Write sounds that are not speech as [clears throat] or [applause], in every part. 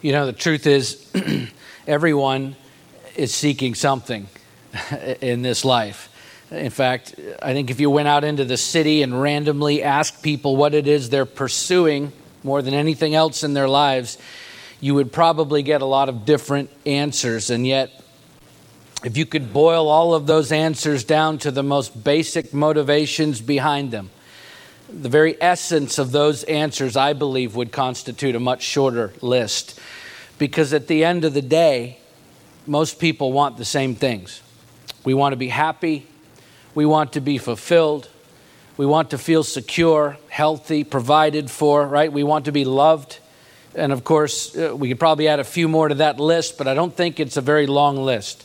You know, the truth is, [clears throat] everyone is seeking something [laughs] in this life. In fact, I think if you went out into the city and randomly asked people what it is they're pursuing more than anything else in their lives, you would probably get a lot of different answers. And yet, if you could boil all of those answers down to the most basic motivations behind them, the very essence of those answers, I believe, would constitute a much shorter list. Because at the end of the day, most people want the same things. We want to be happy, we want to be fulfilled, we want to feel secure, healthy, provided for, right? We want to be loved. And of course, uh, we could probably add a few more to that list, but I don't think it's a very long list.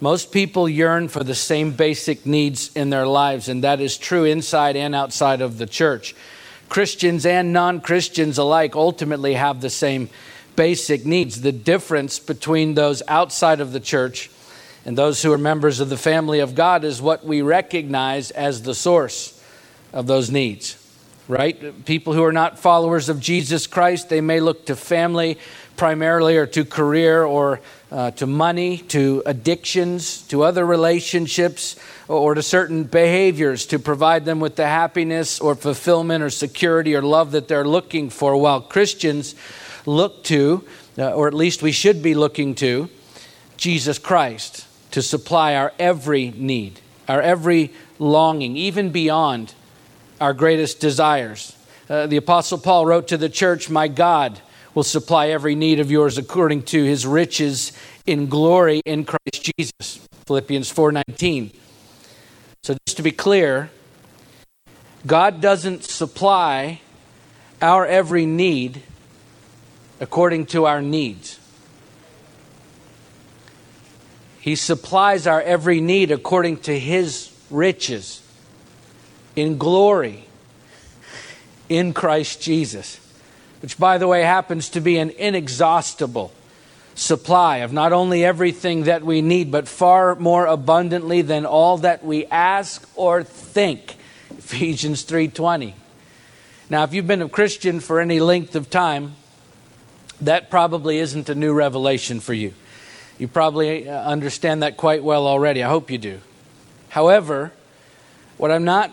Most people yearn for the same basic needs in their lives, and that is true inside and outside of the church. Christians and non Christians alike ultimately have the same basic needs. The difference between those outside of the church and those who are members of the family of God is what we recognize as the source of those needs, right? People who are not followers of Jesus Christ, they may look to family primarily or to career or uh, to money, to addictions, to other relationships, or to certain behaviors to provide them with the happiness or fulfillment or security or love that they're looking for, while Christians look to, uh, or at least we should be looking to, Jesus Christ to supply our every need, our every longing, even beyond our greatest desires. Uh, the Apostle Paul wrote to the church, My God will supply every need of yours according to his riches in glory in Christ Jesus. Philippians 4:19. So just to be clear, God doesn't supply our every need according to our needs. He supplies our every need according to his riches in glory in Christ Jesus which, by the way, happens to be an inexhaustible supply of not only everything that we need, but far more abundantly than all that we ask or think. [laughs] Ephesians 3:20. Now, if you've been a Christian for any length of time, that probably isn't a new revelation for you. You probably uh, understand that quite well already. I hope you do. However, what I'm not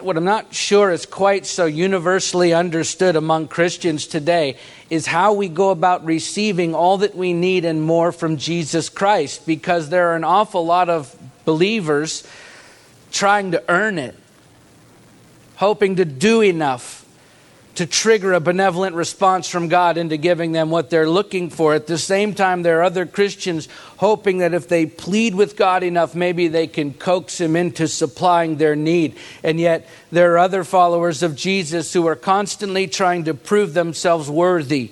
what I'm not sure is quite so universally understood among Christians today is how we go about receiving all that we need and more from Jesus Christ because there are an awful lot of believers trying to earn it, hoping to do enough to trigger a benevolent response from God into giving them what they're looking for. At the same time, there are other Christians hoping that if they plead with God enough, maybe they can coax Him into supplying their need. And yet, there are other followers of Jesus who are constantly trying to prove themselves worthy,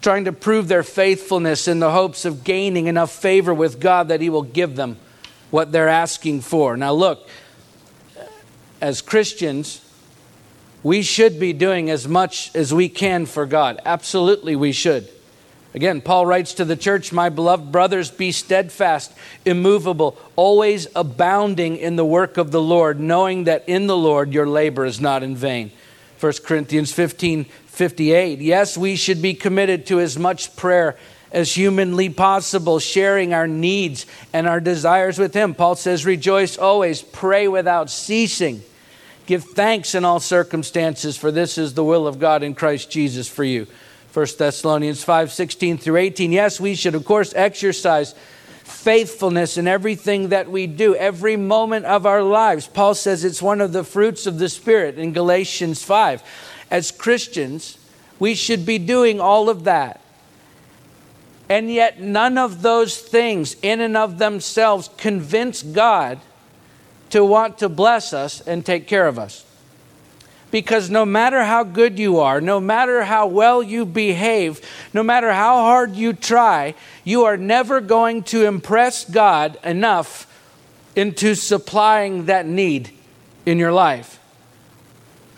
trying to prove their faithfulness in the hopes of gaining enough favor with God that He will give them what they're asking for. Now, look, as Christians, we should be doing as much as we can for God. Absolutely, we should. Again, Paul writes to the church, My beloved brothers, be steadfast, immovable, always abounding in the work of the Lord, knowing that in the Lord your labor is not in vain. 1 Corinthians 15 58. Yes, we should be committed to as much prayer as humanly possible, sharing our needs and our desires with Him. Paul says, Rejoice always, pray without ceasing. Give thanks in all circumstances, for this is the will of God in Christ Jesus for you. 1 Thessalonians 5 16 through 18. Yes, we should, of course, exercise faithfulness in everything that we do, every moment of our lives. Paul says it's one of the fruits of the Spirit in Galatians 5. As Christians, we should be doing all of that. And yet, none of those things in and of themselves convince God to want to bless us and take care of us. Because no matter how good you are, no matter how well you behave, no matter how hard you try, you are never going to impress God enough into supplying that need in your life.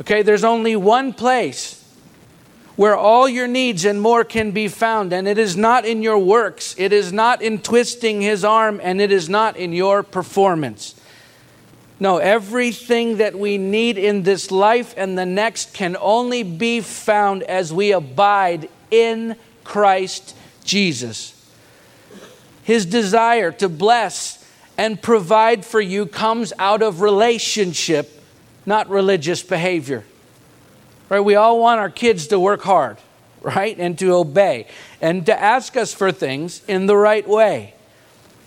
Okay, there's only one place where all your needs and more can be found, and it is not in your works, it is not in twisting his arm, and it is not in your performance. No, everything that we need in this life and the next can only be found as we abide in Christ Jesus. His desire to bless and provide for you comes out of relationship, not religious behavior. Right? We all want our kids to work hard, right? And to obey and to ask us for things in the right way.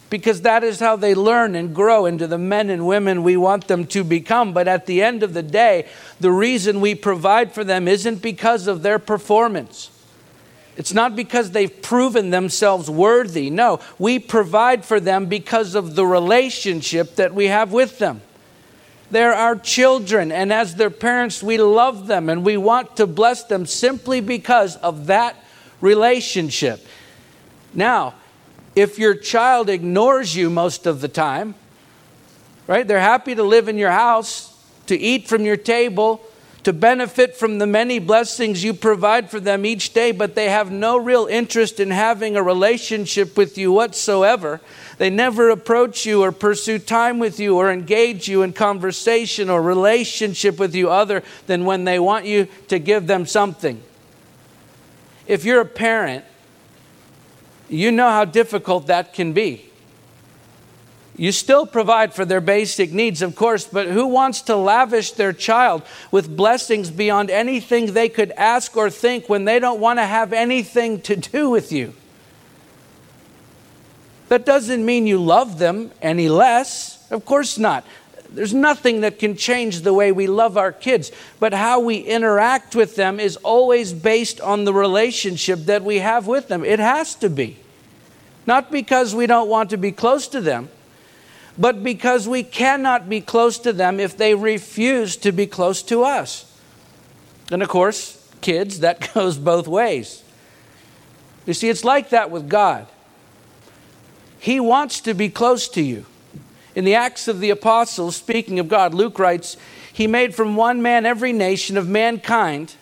Because that is how they learn and grow into the men and women we want them to become. But at the end of the day, the reason we provide for them isn't because of their performance. It's not because they've proven themselves worthy. No, we provide for them because of the relationship that we have with them. They're our children, and as their parents, we love them and we want to bless them simply because of that relationship. Now, if your child ignores you most of the time, right? They're happy to live in your house, to eat from your table, to benefit from the many blessings you provide for them each day, but they have no real interest in having a relationship with you whatsoever. They never approach you or pursue time with you or engage you in conversation or relationship with you other than when they want you to give them something. If you're a parent, you know how difficult that can be. You still provide for their basic needs, of course, but who wants to lavish their child with blessings beyond anything they could ask or think when they don't want to have anything to do with you? That doesn't mean you love them any less. Of course not. There's nothing that can change the way we love our kids, but how we interact with them is always based on the relationship that we have with them. It has to be. Not because we don't want to be close to them, but because we cannot be close to them if they refuse to be close to us. And of course, kids, that [laughs] goes both ways. You see, it's like that with God. He wants to be close to you. In the Acts of the Apostles, speaking of God, Luke writes, He made from one man every nation of mankind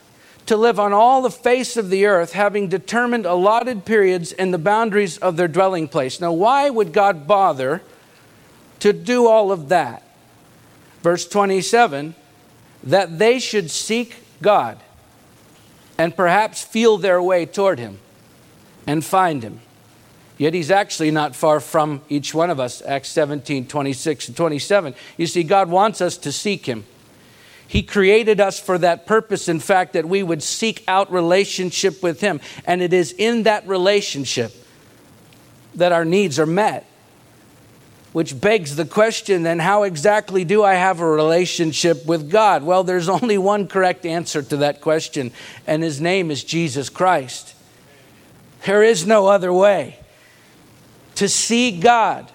to live on all the face of the earth, having determined allotted periods and the boundaries of their dwelling place. Now, why would God bother to do all of that? Verse 27 that they should seek God and perhaps feel their way toward Him and find Him. Yet He's actually not far from each one of us, Acts 17 26 and 27. You see, God wants us to seek Him. He created us for that purpose, in fact, that we would seek out relationship with Him. And it is in that relationship that our needs are met. Which begs the question then, how exactly do I have a relationship with God? Well, there's only one correct answer to that question, and His name is Jesus Christ. There is no other way. To see God,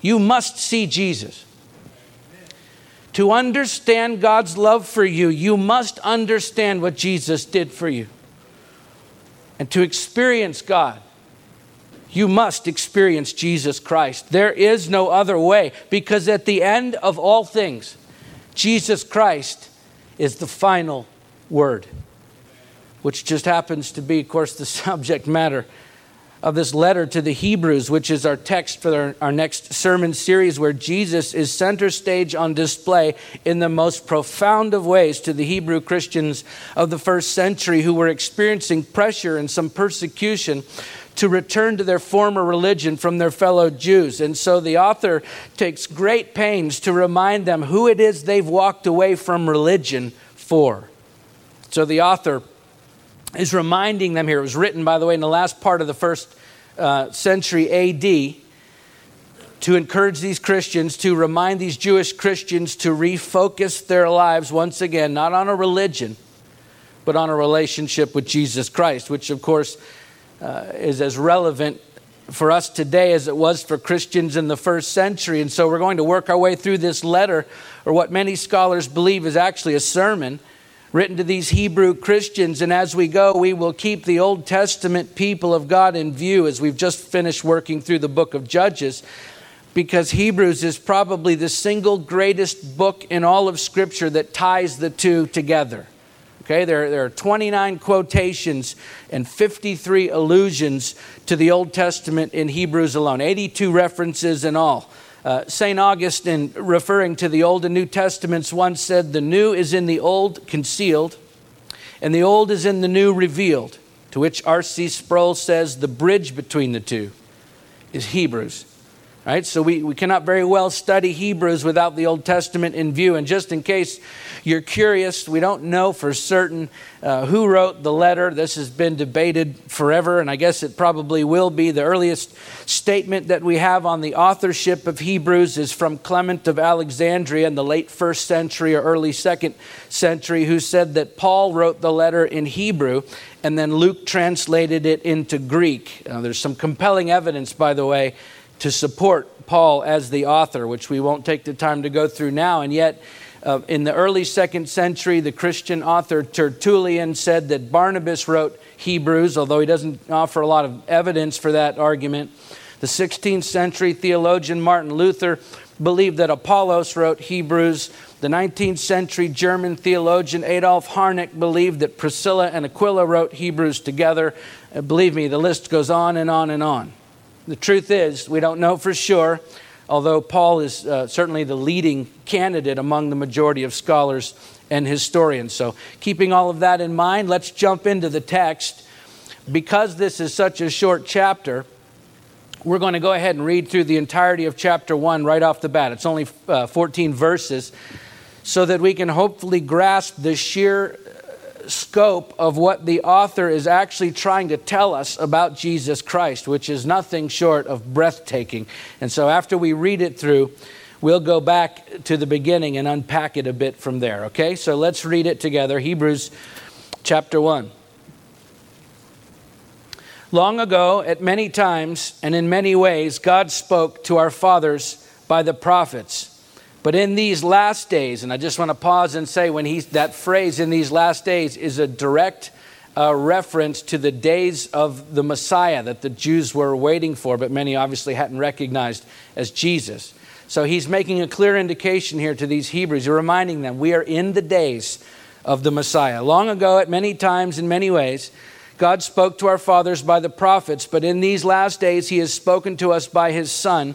you must see Jesus. To understand God's love for you, you must understand what Jesus did for you. And to experience God, you must experience Jesus Christ. There is no other way because at the end of all things, Jesus Christ is the final word, which just happens to be, of course, the [laughs] subject matter of this letter to the Hebrews, which is our text for our, our, next sermon series, where Jesus is center stage on display in the most profound of ways to the Hebrew Christians of the first century who were experiencing pressure and some persecution to return to their former religion from their fellow Jews. And so the author takes great pains to remind them who it is they've walked away from religion for. So the author is reminding them here. It was written, by the way, in the last part of the first uh, century AD to encourage these Christians, to remind these Jewish Christians to refocus their lives once again, not on a religion, but on a relationship with Jesus Christ, which, of course, uh, is as relevant for us today as it was for Christians in the first century. And so we're going to work our way through this letter, or what many scholars believe is actually a sermon written to these Hebrew Christians. And as we go, we will keep the Old Testament people of God in view as we've just finished working through the book of Judges, because Hebrews is probably the single greatest book in all of Scripture that ties the two together. Okay, there, there are 29 quotations and 53 allusions to the Old Testament in Hebrews alone, 82 references in all. Uh, St. Augustine, referring to the Old and New Testaments, once said, The new is in the old concealed, and the old is in the new revealed. to which R.C. Sproul says the bridge between the two is Hebrews. Right? So we, we cannot very well study Hebrews without the Old Testament in view. And just in case you're curious, we don't know for certain uh, who wrote the letter. This has been debated forever, and I guess it probably will be. The earliest statement that we have on the authorship of Hebrews is from Clement of Alexandria in the late first century or early second century, who said that Paul wrote the letter in Hebrew and then Luke translated it into Greek. There's some compelling evidence, by the way to support Paul as the author, which we won't take the time to go through now. And yet, uh, in the early second century, the Christian author Tertullian said that Barnabas wrote Hebrews, although he doesn't offer a lot of evidence for that argument. The 16th century theologian Martin Luther believed that Apollos wrote Hebrews. The 19th century German theologian Adolf Harnack believed that Priscilla and Aquila wrote Hebrews together. Uh, believe me, the list goes on and on and on. The truth is, we don't know for sure, although Paul is uh, certainly the leading candidate among the majority of scholars and historians. So, keeping all of that in mind, let's jump into the text. Because this is such a short chapter, we're going to go ahead and read through the entirety of chapter 1 right off the bat. It's only uh, 14 verses, so that we can hopefully grasp the sheer scope of what the author is actually trying to tell us about Jesus Christ, which is nothing short of breathtaking. And so after we read it through, we'll go back to the beginning and unpack it a bit from there, okay? So let's read it together. Hebrews chapter 1. Long ago, at many times and in many ways, God spoke to our fathers by the prophets. But in these last days, and I just want to pause and say when he's, that phrase in these last days is a direct uh, reference to the days of the Messiah that the Jews were waiting for, but many obviously hadn't recognized as Jesus. So he's making a clear indication here to these Hebrews, reminding them we are in the days of the Messiah. Long ago, at many times, in many ways, God spoke to our fathers by the prophets, but in these last days he has spoken to us by his Son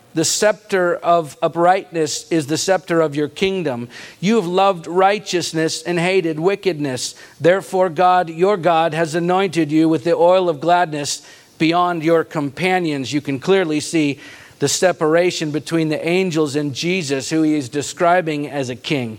The scepter of uprightness is the scepter of your kingdom. You have loved righteousness and hated wickedness. Therefore, God, your God, has anointed you with the oil of gladness beyond your companions. You can clearly see the separation between the angels and Jesus, who he is describing as a king.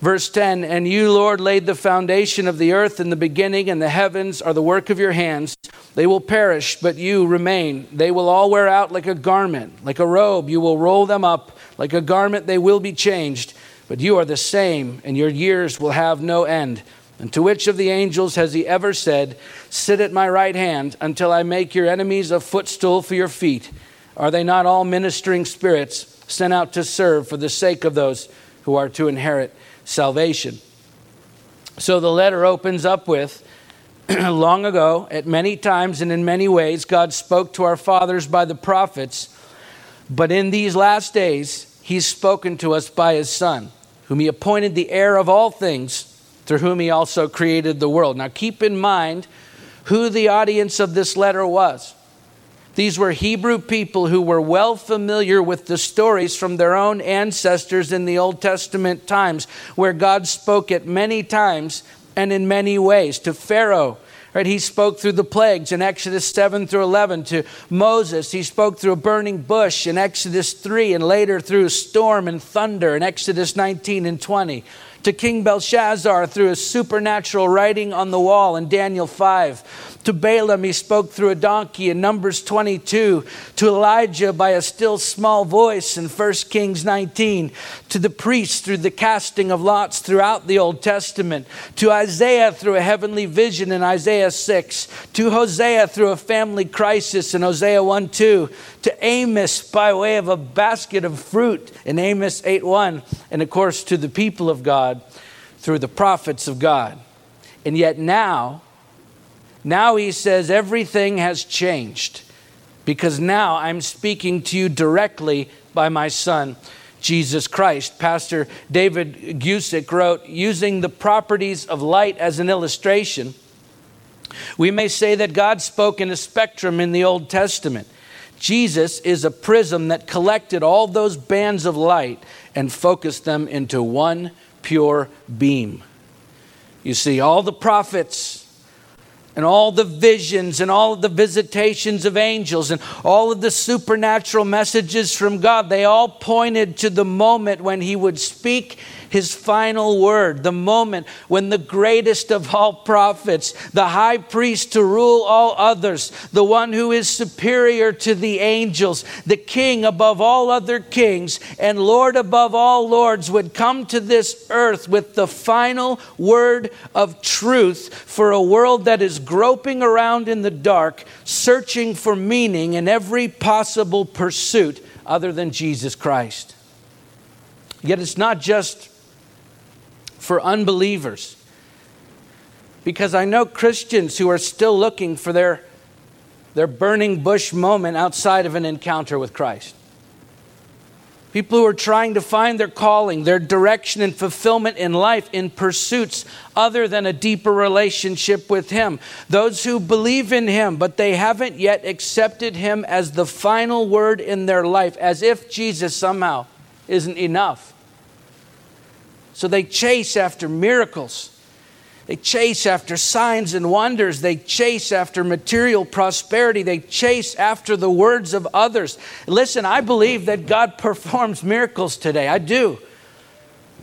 Verse 10 And you, Lord, laid the foundation of the earth in the beginning, and the heavens are the work of your hands. They will perish, but you remain. They will all wear out like a garment, like a robe. You will roll them up. Like a garment, they will be changed. But you are the same, and your years will have no end. And to which of the angels has he ever said, Sit at my right hand until I make your enemies a footstool for your feet? Are they not all ministering spirits sent out to serve for the sake of those who are to inherit salvation. So the letter opens up with [clears throat] Long ago, at many times and in many ways, God spoke to our fathers by the prophets, but in these last days, He's spoken to us by His Son, whom He appointed the heir of all things, through whom He also created the world. Now keep in mind who the audience of this letter was. These were Hebrew people who were well familiar with the stories from their own ancestors in the Old Testament times, where God spoke at many times and in many ways to Pharaoh. Right, he spoke through the plagues in Exodus 7 through 11 to Moses. He spoke through a burning bush in Exodus 3 and later through storm and thunder in Exodus 19 and 20. To King Belshazzar through a supernatural writing on the wall in Daniel 5 to Balaam, he spoke through a donkey in Numbers 22. To Elijah by a still small voice in 1 Kings 19. To the priests through the casting of lots throughout the Old Testament. To Isaiah through a heavenly vision in Isaiah 6. To Hosea through a family crisis in Hosea 1 2. To Amos by way of a basket of fruit in Amos 8 1. And of course to the people of God through the prophets of God. And yet now, now he says everything has changed because now I'm speaking to you directly by my son. Jesus Christ. Pastor David Guzik wrote, using the properties of light as an illustration, we may say that God spoke in a spectrum in the Old Testament. Jesus is a prism that collected all those bands of light and focused them into one pure beam. You see, all the prophets, and all the visions and all of the visitations of angels and all of the supernatural messages from God, they all pointed to the moment when He would speak his final word, the moment when the greatest of all prophets, the high priest to rule all others, the one who is superior to the angels, the king above all other kings, and Lord above all lords, would come to this earth with the final word of truth for a world that is groping around in the dark, searching for meaning in every possible pursuit other than Jesus Christ. Yet it's not just for unbelievers. Because I know Christians who are still looking for their, their burning bush moment outside of an encounter with Christ. People who are trying to find their calling, their direction, and fulfillment in life in pursuits other than a deeper relationship with Him. Those who believe in Him, but they haven't yet accepted Him as the final word in their life, as if Jesus somehow isn't enough. So they chase after miracles. They chase after signs and wonders. They chase after material prosperity. They chase after the words of others. Listen, I believe that God performs miracles today. I do.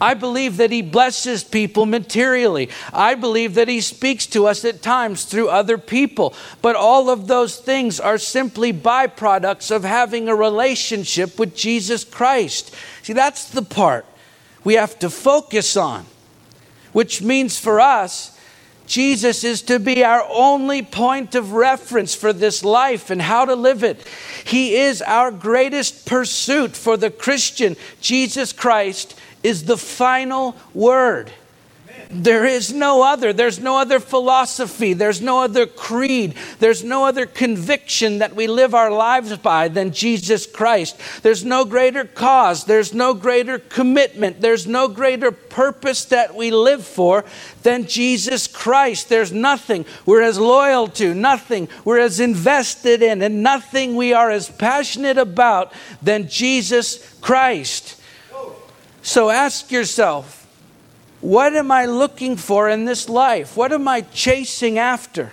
I believe that He blesses people materially. I believe that He speaks to us at times through other people. But all of those things are simply byproducts of having a relationship with Jesus Christ. See, that's the part we have to focus on, which means for us, Jesus is to be our only point of reference for this life and how to live it. He is our greatest pursuit for the Christian. Jesus Christ is the final word. There is no other. There's no other philosophy. There's no other creed. There's no other conviction that we live our lives by than Jesus Christ. There's no greater cause. There's no greater commitment. There's no greater purpose that we live for than Jesus Christ. There's nothing we're as loyal to, nothing we're as invested in, and nothing we are as passionate about than Jesus Christ. So ask yourself, what am I looking for in this life? What am I chasing after?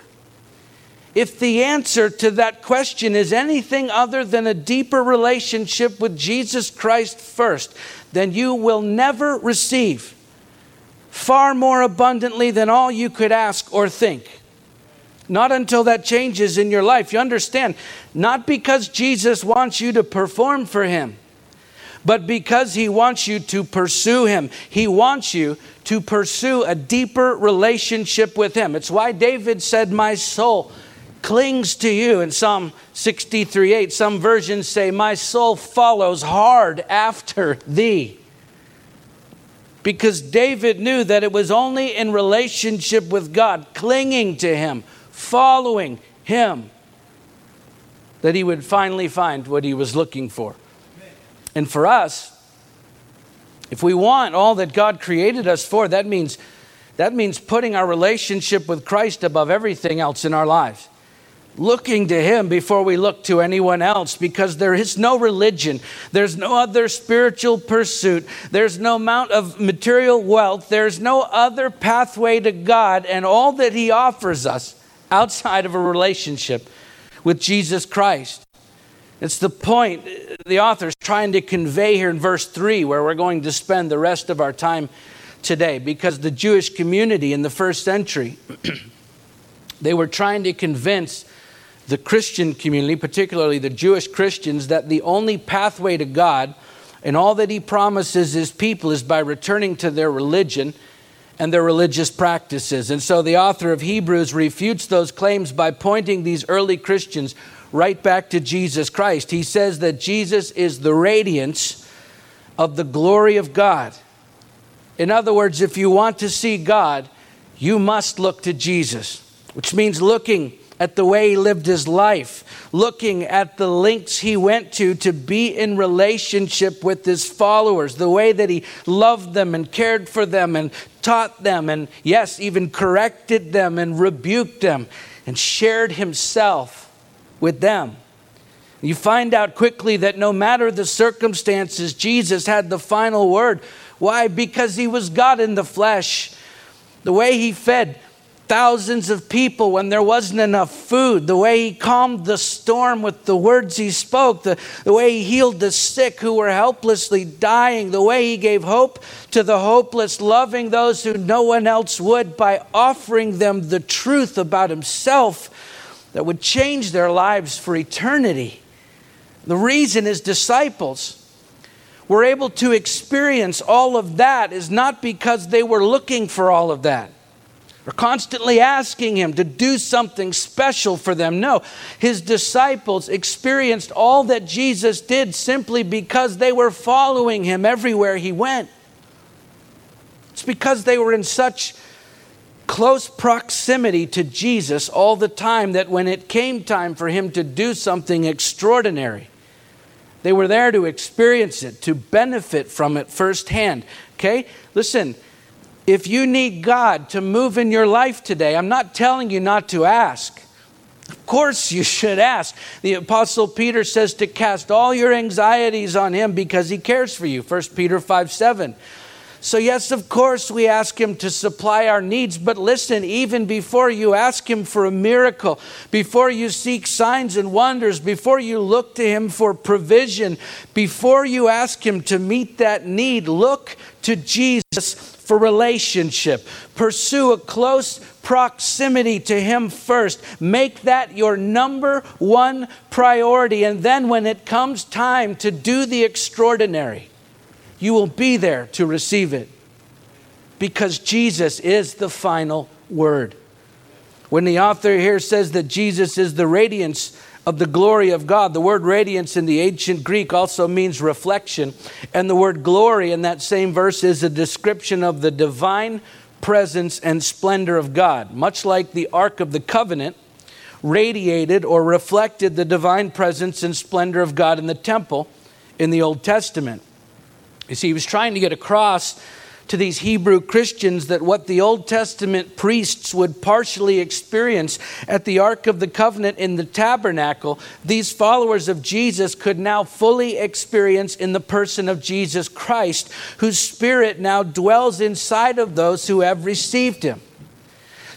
If the answer to that question is anything other than a deeper relationship with Jesus Christ first, then you will never receive far more abundantly than all you could ask or think. Not until that changes in your life. You understand? Not because Jesus wants you to perform for Him, but because He wants you to pursue Him. He wants you to pursue a deeper relationship with Him. It's why David said, My soul clings to you in Psalm 63 8. Some versions say, My soul follows hard after thee. Because David knew that it was only in relationship with God, clinging to Him, following Him, that he would finally find what he was looking for. And for us, if we want all that God created us for, that means, that means putting our relationship with Christ above everything else in our lives. Looking to Him before we look to anyone else because there is no religion, there's no other spiritual pursuit, there's no amount of material wealth, there's no other pathway to God and all that He offers us outside of a relationship with Jesus Christ. It's the point the author is trying to convey here in verse 3, where we're going to spend the rest of our time today because the Jewish community in the first century, [clears throat] they were trying to convince the Christian community, particularly the Jewish Christians, that the only pathway to God and all that He promises His people is by returning to their religion and their religious practices. And so the author of Hebrews refutes those claims by pointing these early Christians right back to Jesus Christ. He says that Jesus is the radiance of the glory of God. In other words, if you want to see God, you must look to Jesus, which means looking at the way he lived his life, looking at the links he went to to be in relationship with his followers, the way that he loved them and cared for them and taught them, and yes, even corrected them and rebuked them and shared himself with them. You find out quickly that no matter the circumstances, Jesus had the final word. Why? Because he was God in the flesh. The way he fed thousands of people when there wasn't enough food, the way he calmed the storm with the words he spoke, the, the way he healed the sick who were helplessly dying, the way he gave hope to the hopeless, loving those who no one else would by offering them the truth about himself that would change their lives for eternity. The reason his disciples were able to experience all of that is not because they were looking for all of that or constantly asking him to do something special for them. No, his disciples experienced all that Jesus did simply because they were following him everywhere he went. It's because they were in such close proximity to Jesus all the time that when it came time for him to do something extraordinary, they were there to experience it, to benefit from it firsthand. Okay? Listen, if you need God to move in your life today, I'm not telling you not to ask. Of course, you should ask. The Apostle Peter says to cast all your anxieties on him because he cares for you. 1 Peter 5 7. So, yes, of course, we ask Him to supply our needs, but listen, even before you ask Him for a miracle, before you seek signs and wonders, before you look to Him for provision, before you ask Him to meet that need, look to Jesus for relationship. Pursue a close proximity to Him first. Make that your number one priority. And then, when it comes time to do the extraordinary, you will be there to receive it because Jesus is the final word. When the author here says that Jesus is the radiance of the glory of God, the word radiance in the ancient Greek also means reflection. And the word glory in that same verse is a description of the divine presence and splendor of God. Much like the Ark of the Covenant radiated or reflected the divine presence and splendor of God in the temple in the Old Testament. You see, he was trying to get across to these Hebrew Christians that what the Old Testament priests would partially experience at the Ark of the Covenant in the tabernacle, these followers of Jesus could now fully experience in the person of Jesus Christ, whose spirit now dwells inside of those who have received him.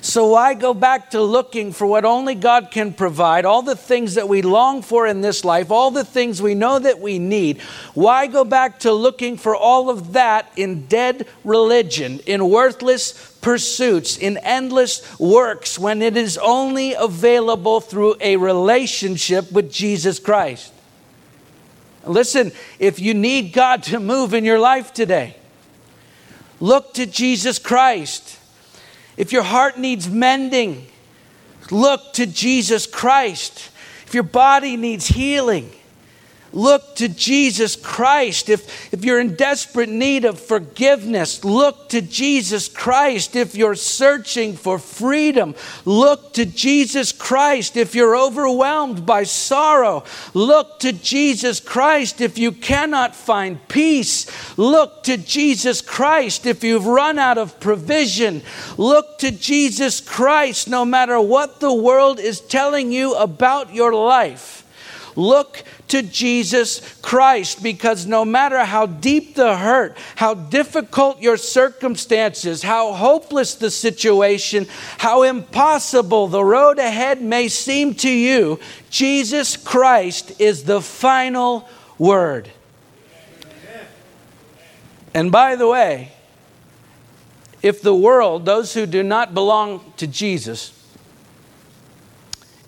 So, why go back to looking for what only God can provide, all the things that we long for in this life, all the things we know that we need? Why go back to looking for all of that in dead religion, in worthless pursuits, in endless works, when it is only available through a relationship with Jesus Christ? Listen, if you need God to move in your life today, look to Jesus Christ. If your heart needs mending, look to Jesus Christ. If your body needs healing, Look to Jesus Christ. If, if you're in desperate need of forgiveness, look to Jesus Christ. If you're searching for freedom, look to Jesus Christ. If you're overwhelmed by sorrow, look to Jesus Christ. If you cannot find peace, look to Jesus Christ. If you've run out of provision, look to Jesus Christ. No matter what the world is telling you about your life, Look to Jesus Christ because no matter how deep the hurt, how difficult your circumstances, how hopeless the situation, how impossible the road ahead may seem to you, Jesus Christ is the final word. And by the way, if the world, those who do not belong to Jesus,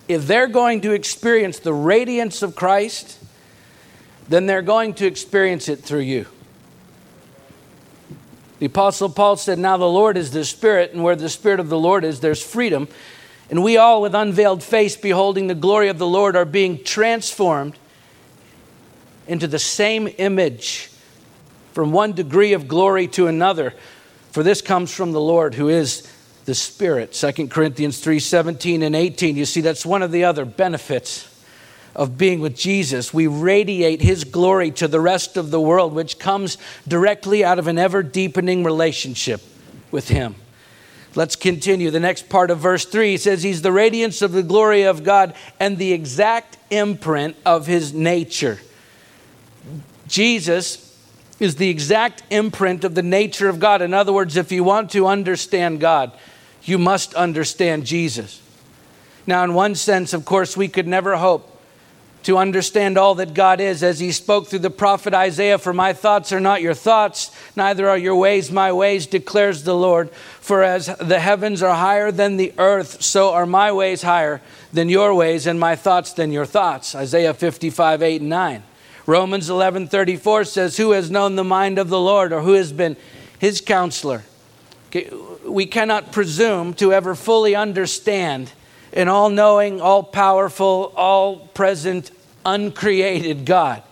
if they're going to experience the radiance of Christ, then they're going to experience it through you. The Apostle Paul said, Now the Lord is the Spirit, and where the Spirit of the Lord is, there's freedom. And we all, with unveiled face, beholding the glory of the Lord, are being transformed into the same image from one degree of glory to another. For this comes from the Lord who is the Spirit. 2 Corinthians 3 17 and 18. You see, that's one of the other benefits of being with Jesus. We radiate His glory to the rest of the world, which comes directly out of an ever deepening relationship with Him. Let's continue. The next part of verse 3 he says, He's the radiance of the glory of God and the exact imprint of His nature. Jesus is the exact imprint of the nature of God. In other words, if you want to understand God, you must understand Jesus. Now, in one sense, of course, we could never hope to understand all that God is, as he spoke through the prophet Isaiah For my thoughts are not your thoughts, neither are your ways my ways, declares the Lord. For as the heavens are higher than the earth, so are my ways higher than your ways, and my thoughts than your thoughts. Isaiah 55, 8 and 9. Romans 11, 34 says, Who has known the mind of the Lord, or who has been his counselor? Okay, we cannot presume to ever fully understand an all knowing, all powerful, all present, uncreated God.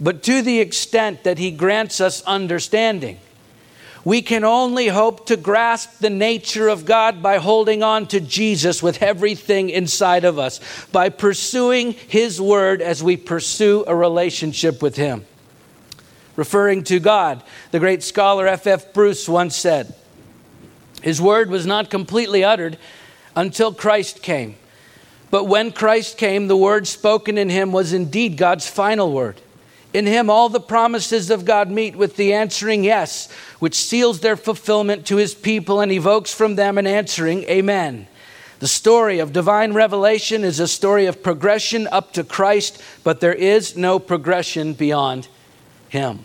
But to the extent that He grants us understanding, we can only hope to grasp the nature of God by holding on to Jesus with everything inside of us, by pursuing His Word as we pursue a relationship with Him. Referring to God, the great scholar F.F. F. Bruce once said, His Word was not completely uttered until Christ came. But when Christ came, the word spoken in him was indeed God's final word. In him, all the promises of God meet with the answering yes, which seals their fulfillment to his people and evokes from them an answering amen. The story of divine revelation is a story of progression up to Christ, but there is no progression beyond him.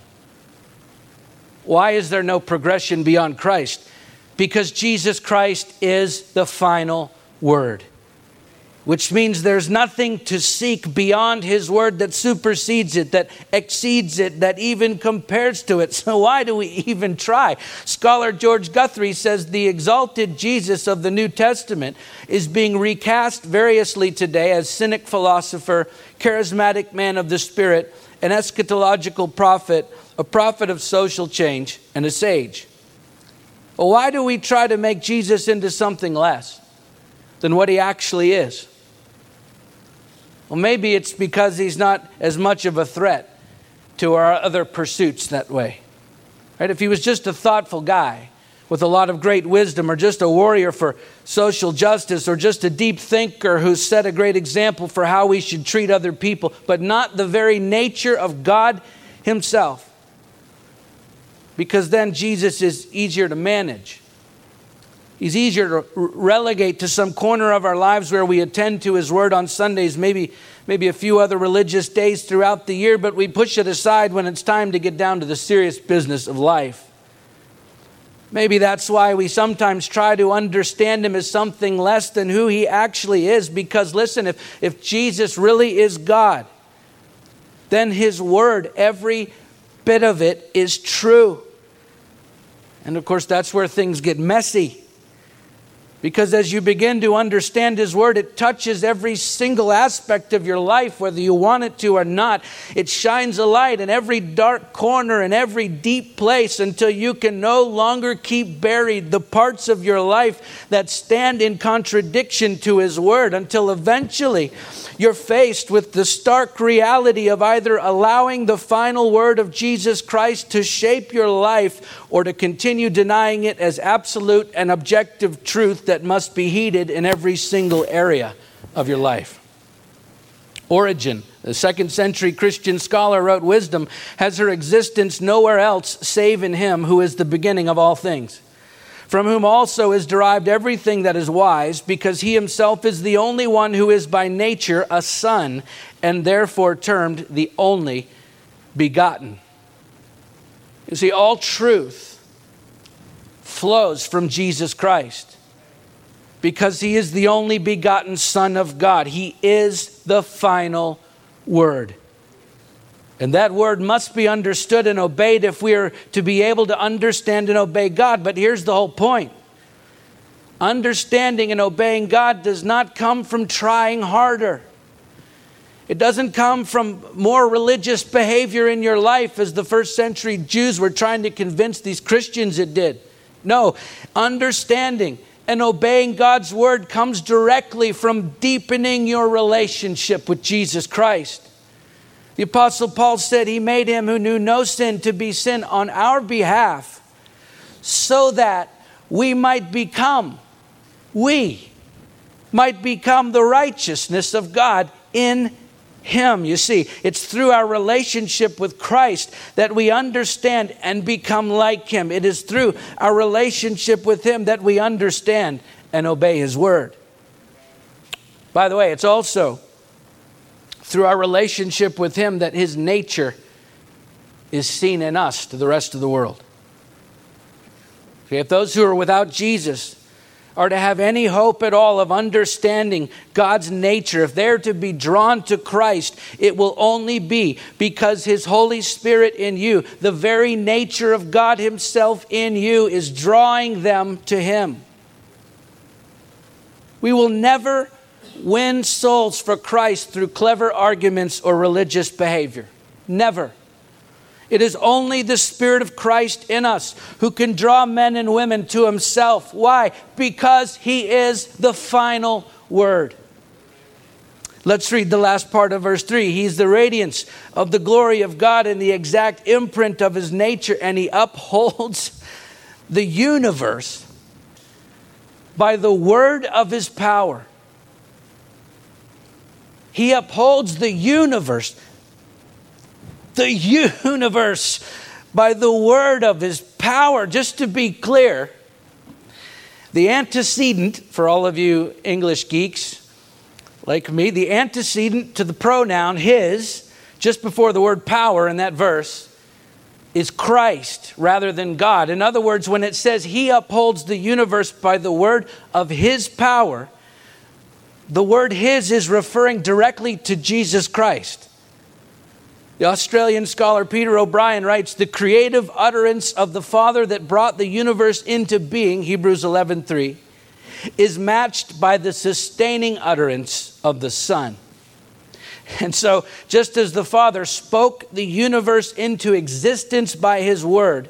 Why is there no progression beyond Christ? Because Jesus Christ is the final word which means there's nothing to seek beyond His Word that supersedes it, that exceeds it, that even compares to it. [laughs] So, why do we even try? Scholar George Guthrie says the exalted Jesus of the New Testament is being recast variously today as cynic philosopher, charismatic man of the Spirit, an eschatological prophet, a prophet of social change, and a sage. Well, why do we try to make Jesus into something less than what he actually is? Well, maybe it's because he's not as much of a threat to our other pursuits that way. Right? If he was just a thoughtful guy with a lot of great wisdom, or just a warrior for social justice, or just a deep thinker who set a great example for how we should treat other people, but not the very nature of God himself. Because then Jesus is easier to manage. He's easier to relegate to some corner of our lives where we attend to His Word on Sundays, maybe, maybe a few other religious days throughout the year, but we push it aside when it's time to get down to the serious business of life. Maybe that's why we sometimes try to understand Him as something less than who He actually is, because listen, if, if Jesus really is God, then His Word, every bit of it, is true. And of course, that's where things get messy because as you begin to understand His Word, it touches every single aspect of your life, whether you want it to or not. It shines a light in every dark corner, in every deep place, until you can no longer keep buried the parts of your life that stand in contradiction to His Word, until eventually you're faced with the stark reality of either allowing the final word of Jesus Christ to shape your life or to continue denying it as absolute and objective truth that must be heeded in every single area of your life. Origen, the second century Christian scholar, wrote Wisdom has her existence nowhere else save in him who is the beginning of all things from whom also is derived everything that is wise, because he himself is the only one who is by nature a son, and therefore termed the only begotten. You see, all truth flows from Jesus Christ because he is the only begotten Son of God. He is the final word. And that word must be understood and obeyed if we are to be able to understand and obey God. But here's the whole point understanding and obeying God does not come from trying harder. It doesn't come from more religious behavior in your life as the first century Jews were trying to convince these Christians it did. No, understanding and obeying God's word comes directly from deepening your relationship with Jesus Christ. The Apostle Paul said he made him who knew no sin to be sin on our behalf so that we might become, we might become the righteousness of God in him. You see, it's through our relationship with Christ that we understand and become like Him. It is through our relationship with Him that we understand and obey His Word. By the way, it's also through our relationship with Him that His nature is seen in us to the rest of the world. Okay, if those who are without Jesus are to have any hope at all of understanding God's nature, if they're to be drawn to Christ, it will only be because His Holy Spirit in you, the very nature of God Himself in you, is drawing them to Him. We will never win souls for Christ through clever arguments or religious behavior. Never. It is only the Spirit of Christ in us who can draw men and women to Himself. Why? Because He is the final word. Let's read the last part of verse 3. He's the radiance of the glory of God and the exact imprint of His nature, and He upholds the universe by the word of His power. He upholds the universe the universe by the word of his power. Just to be clear, the antecedent, for all of you English geeks like me, the antecedent to the pronoun his, just before the word power in that verse, is Christ rather than God. In other words, when it says he upholds the universe by the word of his power, the word his is referring directly to Jesus Christ. The Australian scholar Peter O'Brien writes the creative utterance of the Father that brought the universe into being, Hebrews 11:3, is matched by the sustaining utterance of the Son. [laughs] And so, just as the Father spoke the universe into existence by his word,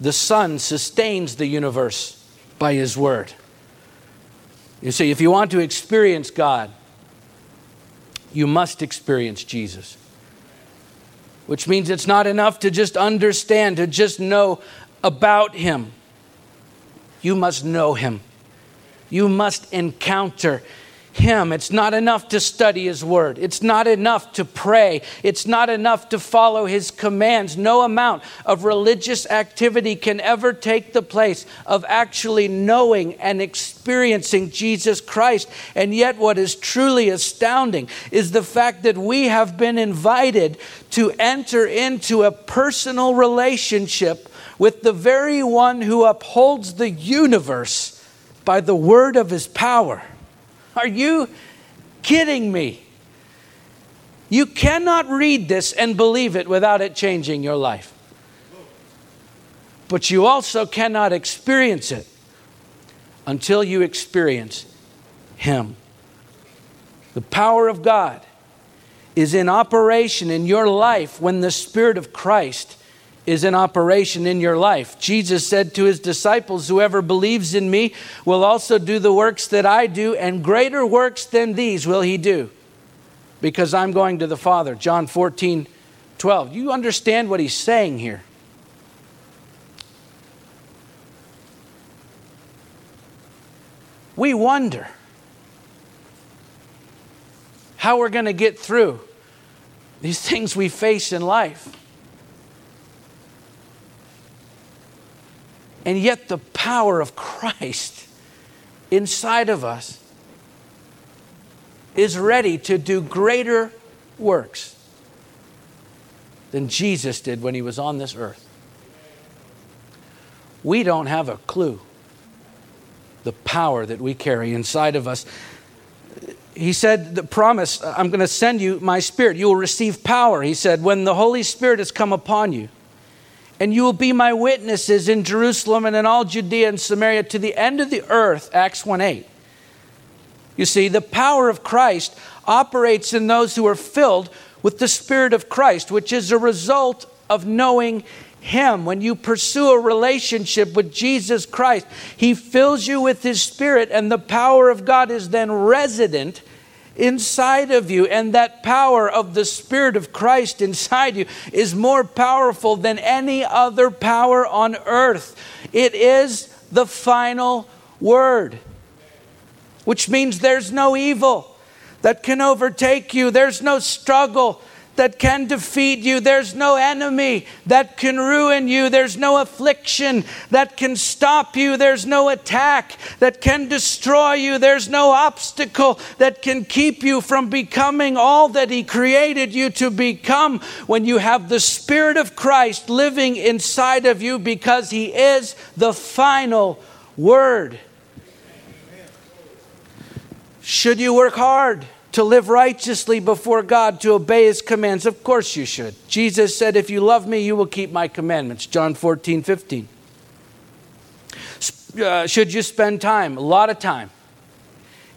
the Son sustains the universe by his word. You see, if you want to experience God, you must experience Jesus which means it's not enough to just understand, to just know about Him. You must know Him. You must encounter him. It's not enough to study His Word. It's not enough to pray. It's not enough to follow His commands. No amount of religious activity can ever take the place of actually knowing and experiencing Jesus Christ. And yet, what is truly astounding is the fact that we have been invited to enter into a personal relationship with the very one who upholds the universe by the word of His power. Are you kidding me? You cannot read this and believe it without it changing your life. But you also cannot experience it until you experience Him. The power of God is in operation in your life when the Spirit of Christ is in operation in your life. Jesus said to his disciples, Whoever believes in me will also do the works that I do, and greater works than these will he do, because I'm going to the Father. John 14, 12. You understand what he's saying here? We wonder how we're going to get through these [laughs] things we face in life. And yet, the power of Christ inside of us is ready to do greater works than Jesus did when he was on this earth. we don't have a clue the power that we carry inside of us. He said, The promise, I'm going to send you my spirit. You will receive power. He said, When the Holy Spirit has come upon you, and you will be my witnesses in Jerusalem and in all Judea and Samaria to the end of the earth, Acts 1 8. You see, the power of Christ operates in those who are filled with the Spirit of Christ, which is a result of knowing him, when you pursue a relationship with Jesus Christ, He fills you with His Spirit, and the power of God is then resident inside of you. And that power of the Spirit of Christ inside you is more powerful than any other power on earth. It is the final word, which means there's no evil that can overtake you, there's no struggle that can defeat you. There's no enemy that can ruin you. There's no affliction that can stop you. There's no attack that can destroy you. There's no obstacle that can keep you from becoming all that He created you to become when you have the Spirit of Christ living inside of you because He is the final word. Should you work hard? To live righteously before God, to obey his commands? Of course you should. Jesus said, If you love me, you will keep my commandments. John 14, 15. Uh, should you spend time, a lot of time,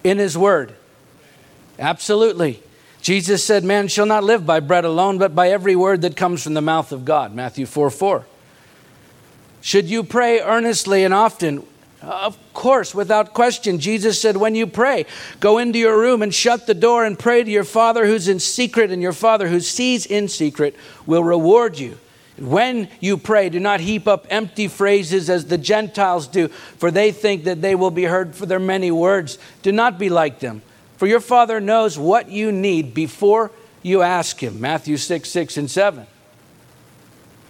in his word? Absolutely. Jesus said, Man shall not live by bread alone, but by every word that comes from the mouth of God. Matthew 4 4. Should you pray earnestly and often? Of course, without question. Jesus said, When you pray, go into your room and shut the door and pray to your Father who's in secret, and your Father who sees in secret will reward you. When you pray, do not heap up empty phrases as the Gentiles do, for they think that they will be heard for their many words. Do not be like them, for your Father knows what you need before you ask Him. Matthew 6, 6, and 7.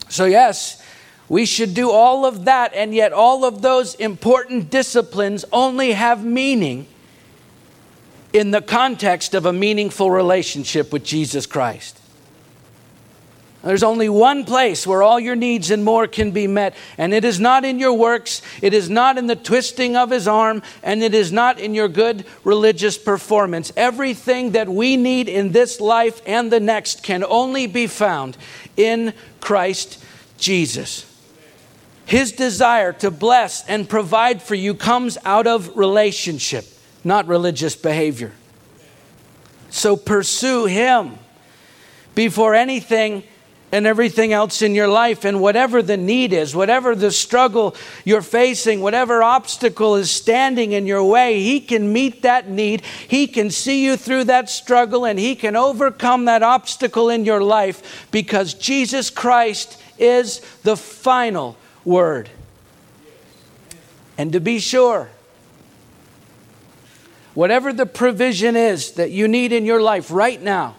So, yes, we should do all of that, and yet all of those important disciplines only have meaning in the context of a meaningful relationship with Jesus Christ. There's only one place where all your needs and more can be met, and it is not in your works, it is not in the twisting of his arm, and it is not in your good religious performance. Everything that we need in this life and the next can only be found in Christ Jesus. His desire to bless and provide for you comes out of relationship, not religious behavior. So pursue Him before anything and everything else in your life. And whatever the need is, whatever the struggle you're facing, whatever obstacle is standing in your way, He can meet that need. He can see you through that struggle and He can overcome that obstacle in your life because Jesus Christ is the final word. And to be sure, whatever the provision is that you need in your life right now,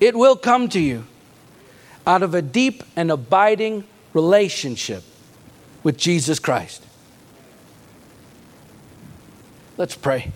it will come to you out of a deep and abiding relationship with Jesus Christ. Let's pray.